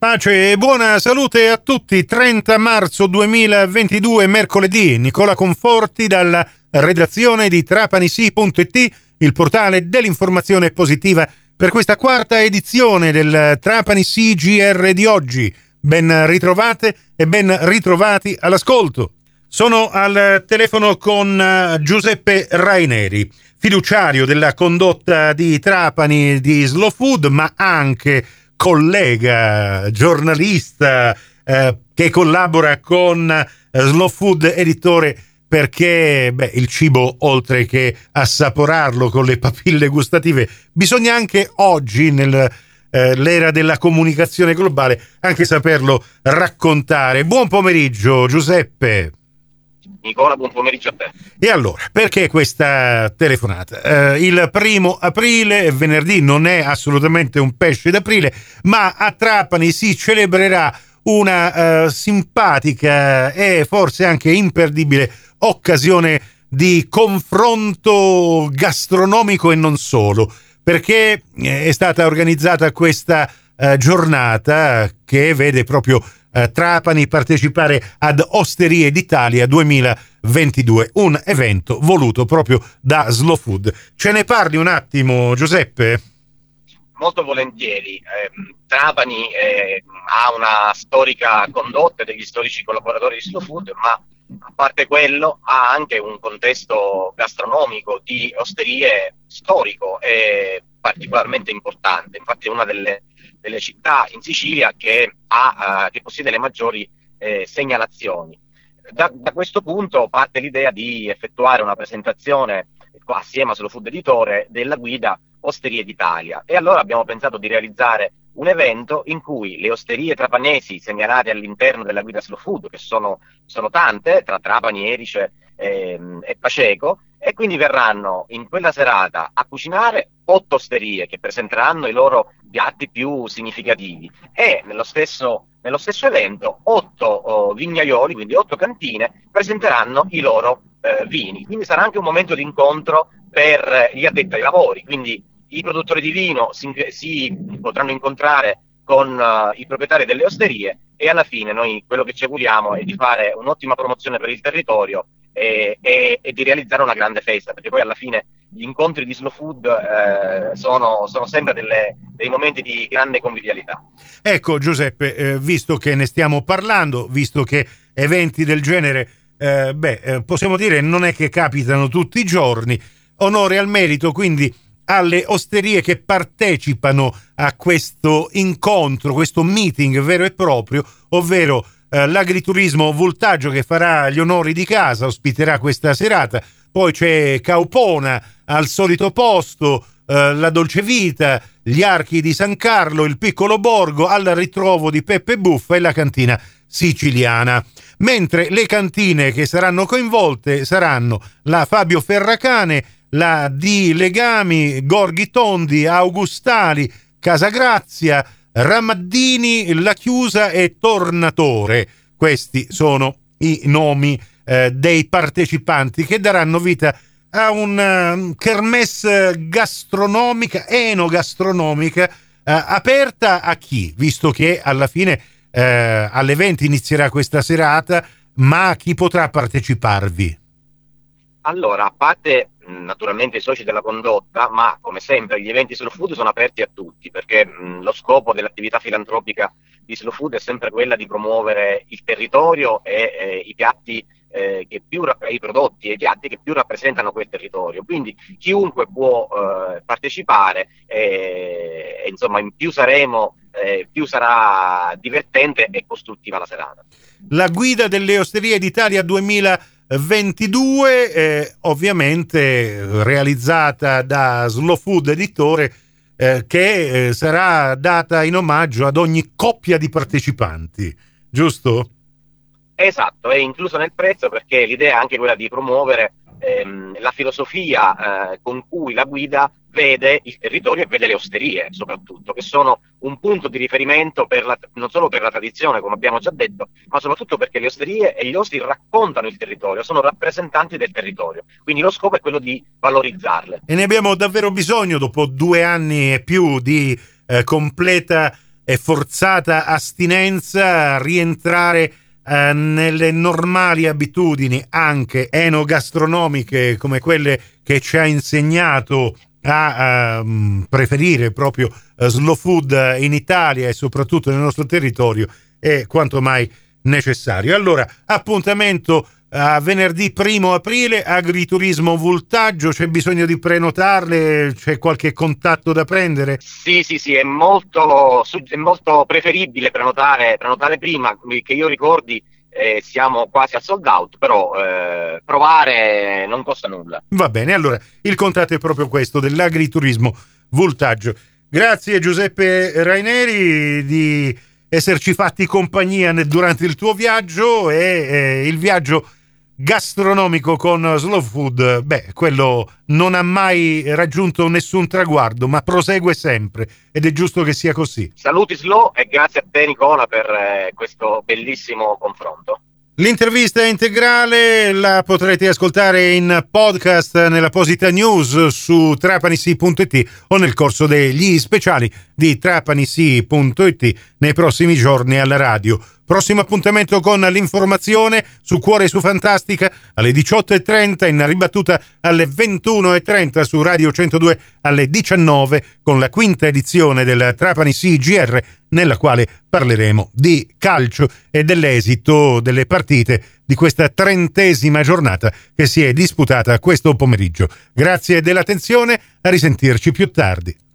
Pace e buona salute a tutti. 30 marzo 2022, mercoledì. Nicola Conforti dalla redazione di trapanisi.it, il portale dell'informazione positiva per questa quarta edizione del Trapani CGR di oggi. Ben ritrovate e ben ritrovati all'ascolto. Sono al telefono con eh, Giuseppe Raineri, fiduciario della condotta di Trapani di Slow Food, ma anche collega, giornalista eh, che collabora con eh, Slow Food Editore perché beh, il cibo, oltre che assaporarlo con le papille gustative, bisogna anche oggi, nell'era eh, della comunicazione globale, anche saperlo raccontare. Buon pomeriggio, Giuseppe. Nicola, buon pomeriggio a te. E allora, perché questa telefonata? Eh, il primo aprile, venerdì, non è assolutamente un pesce d'aprile, ma a Trapani si celebrerà una eh, simpatica e forse anche imperdibile occasione di confronto gastronomico e non solo, perché eh, è stata organizzata questa eh, giornata che vede proprio eh, Trapani partecipare ad Osterie d'Italia 2022, un evento voluto proprio da Slow Food. Ce ne parli un attimo, Giuseppe? Molto volentieri. Eh, Trapani eh, ha una storica condotta degli storici collaboratori di Slow Food, ma a parte quello ha anche un contesto gastronomico di osterie storico e particolarmente importante. Infatti è una delle delle città in Sicilia che, ha, uh, che possiede le maggiori eh, segnalazioni. Da, da, questo punto parte l'idea di effettuare una presentazione assieme a Slow Food Editore della guida Osterie d'Italia e allora abbiamo pensato di realizzare un evento in cui le osterie trapanesi segnalate all'interno della guida Slow Food, che sono, sono tante, tra Trapani, Erice e, e Paceco, e quindi verranno in quella serata a cucinare otto osterie che presenteranno i loro piatti più significativi e nello stesso, nello stesso evento otto oh, vignaioli, quindi otto cantine, presenteranno i loro eh, vini. Quindi sarà anche un momento di incontro per gli addetti ai lavori, quindi i produttori di vino si, si potranno incontrare con uh, i proprietari delle osterie e alla fine noi quello che ci auguriamo è di fare un'ottima promozione per il territorio e, e, e di realizzare una grande festa, perché poi alla fine gli incontri di slow food eh, sono, sono, sempre delle, dei momenti di grande convivialità. Ecco Giuseppe, eh, visto che ne stiamo parlando, visto che eventi del genere, eh, beh, eh, possiamo dire non è che capitano tutti i giorni, onore al merito quindi alle osterie che partecipano a questo incontro, questo meeting vero e proprio, ovvero eh, l'agriturismo Voltaggio che farà gli onori di casa, ospiterà questa serata, poi c'è Caupona al solito posto, eh, la Dolce Vita, gli Archi di San Carlo, il Piccolo Borgo, al ritrovo di Peppe Buffa e la cantina siciliana. Mentre le cantine che saranno coinvolte saranno la Fabio Ferracane, la di Legami, Gorghi Tondi, Augustali, Casagrazia, Ramaddini, La Chiusa e Tornatore. Questi sono i nomi eh, dei partecipanti che daranno vita a una uh, kermesse gastronomica, enogastronomica, uh, aperta a chi? Visto che alla fine uh, alle 20 inizierà questa serata, ma chi potrà parteciparvi? Allora, a parte naturalmente i soci della condotta, ma come sempre gli eventi Slow Food sono aperti a tutti, perché mh, lo scopo dell'attività filantropica di Slow Food è sempre quella di promuovere il territorio e eh, i piatti eh, che più i prodotti e i piatti che più rappresentano quel territorio. Quindi chiunque può eh, partecipare e, e, insomma in più saremo eh, più sarà divertente e costruttiva la serata. La guida delle Osterie d'Italia 2022, eh, ovviamente realizzata da Slow Food Editore, eh, che eh, sarà data in omaggio ad ogni coppia di partecipanti, giusto? Esatto, è incluso nel prezzo perché l'idea è anche quella di promuovere ehm, la filosofia eh, con cui la guida vede il territorio e vede le osterie soprattutto, che sono un punto di riferimento la, non solo per la tradizione, come abbiamo già detto, ma soprattutto perché le osterie e gli ostri raccontano il territorio, sono rappresentanti del territorio. Quindi lo scopo è quello di valorizzarle. E ne abbiamo davvero bisogno dopo due anni e più di eh, completa e forzata astinenza, rientrare eh, nelle normali abitudini anche enogastronomiche come quelle che ci ha insegnato a um, preferire proprio uh, slow food in Italia e soprattutto nel nostro territorio è quanto mai necessario. Allora, appuntamento a venerdì primo aprile, agriturismo Vultaggio, c'è bisogno di prenotarle, c'è qualche contatto da prendere? Sì, sì, sì, è molto, è molto preferibile prenotare, prenotare prima, che io ricordi eh, siamo quasi a sold out, però eh, provare non costa nulla. Va bene, allora il contatto è proprio questo dell'agriturismo Vultaggio. Grazie Giuseppe Raineri di esserci fatti compagnia durante il tuo viaggio e eh, il viaggio gastronomico con Slow Food, beh, quello non ha mai raggiunto nessun traguardo, ma prosegue sempre ed è giusto che sia così. Saluti Slow e grazie a te Nicola per eh, questo bellissimo confronto. L'intervista integrale la potrete ascoltare in podcast nella Posita News su trapanisi.it o nel corso degli speciali di trapanisi.it nei prossimi giorni alla radio. Prossimo appuntamento con l'informazione su Cuore su Fantastica alle 18.30 in ribattuta alle 21.30 su Radio 102 alle 19 con la quinta edizione del Trapani CGR nella quale parleremo di calcio e dell'esito delle partite di questa trentesima giornata che si è disputata questo pomeriggio. Grazie dell'attenzione, a risentirci più tardi.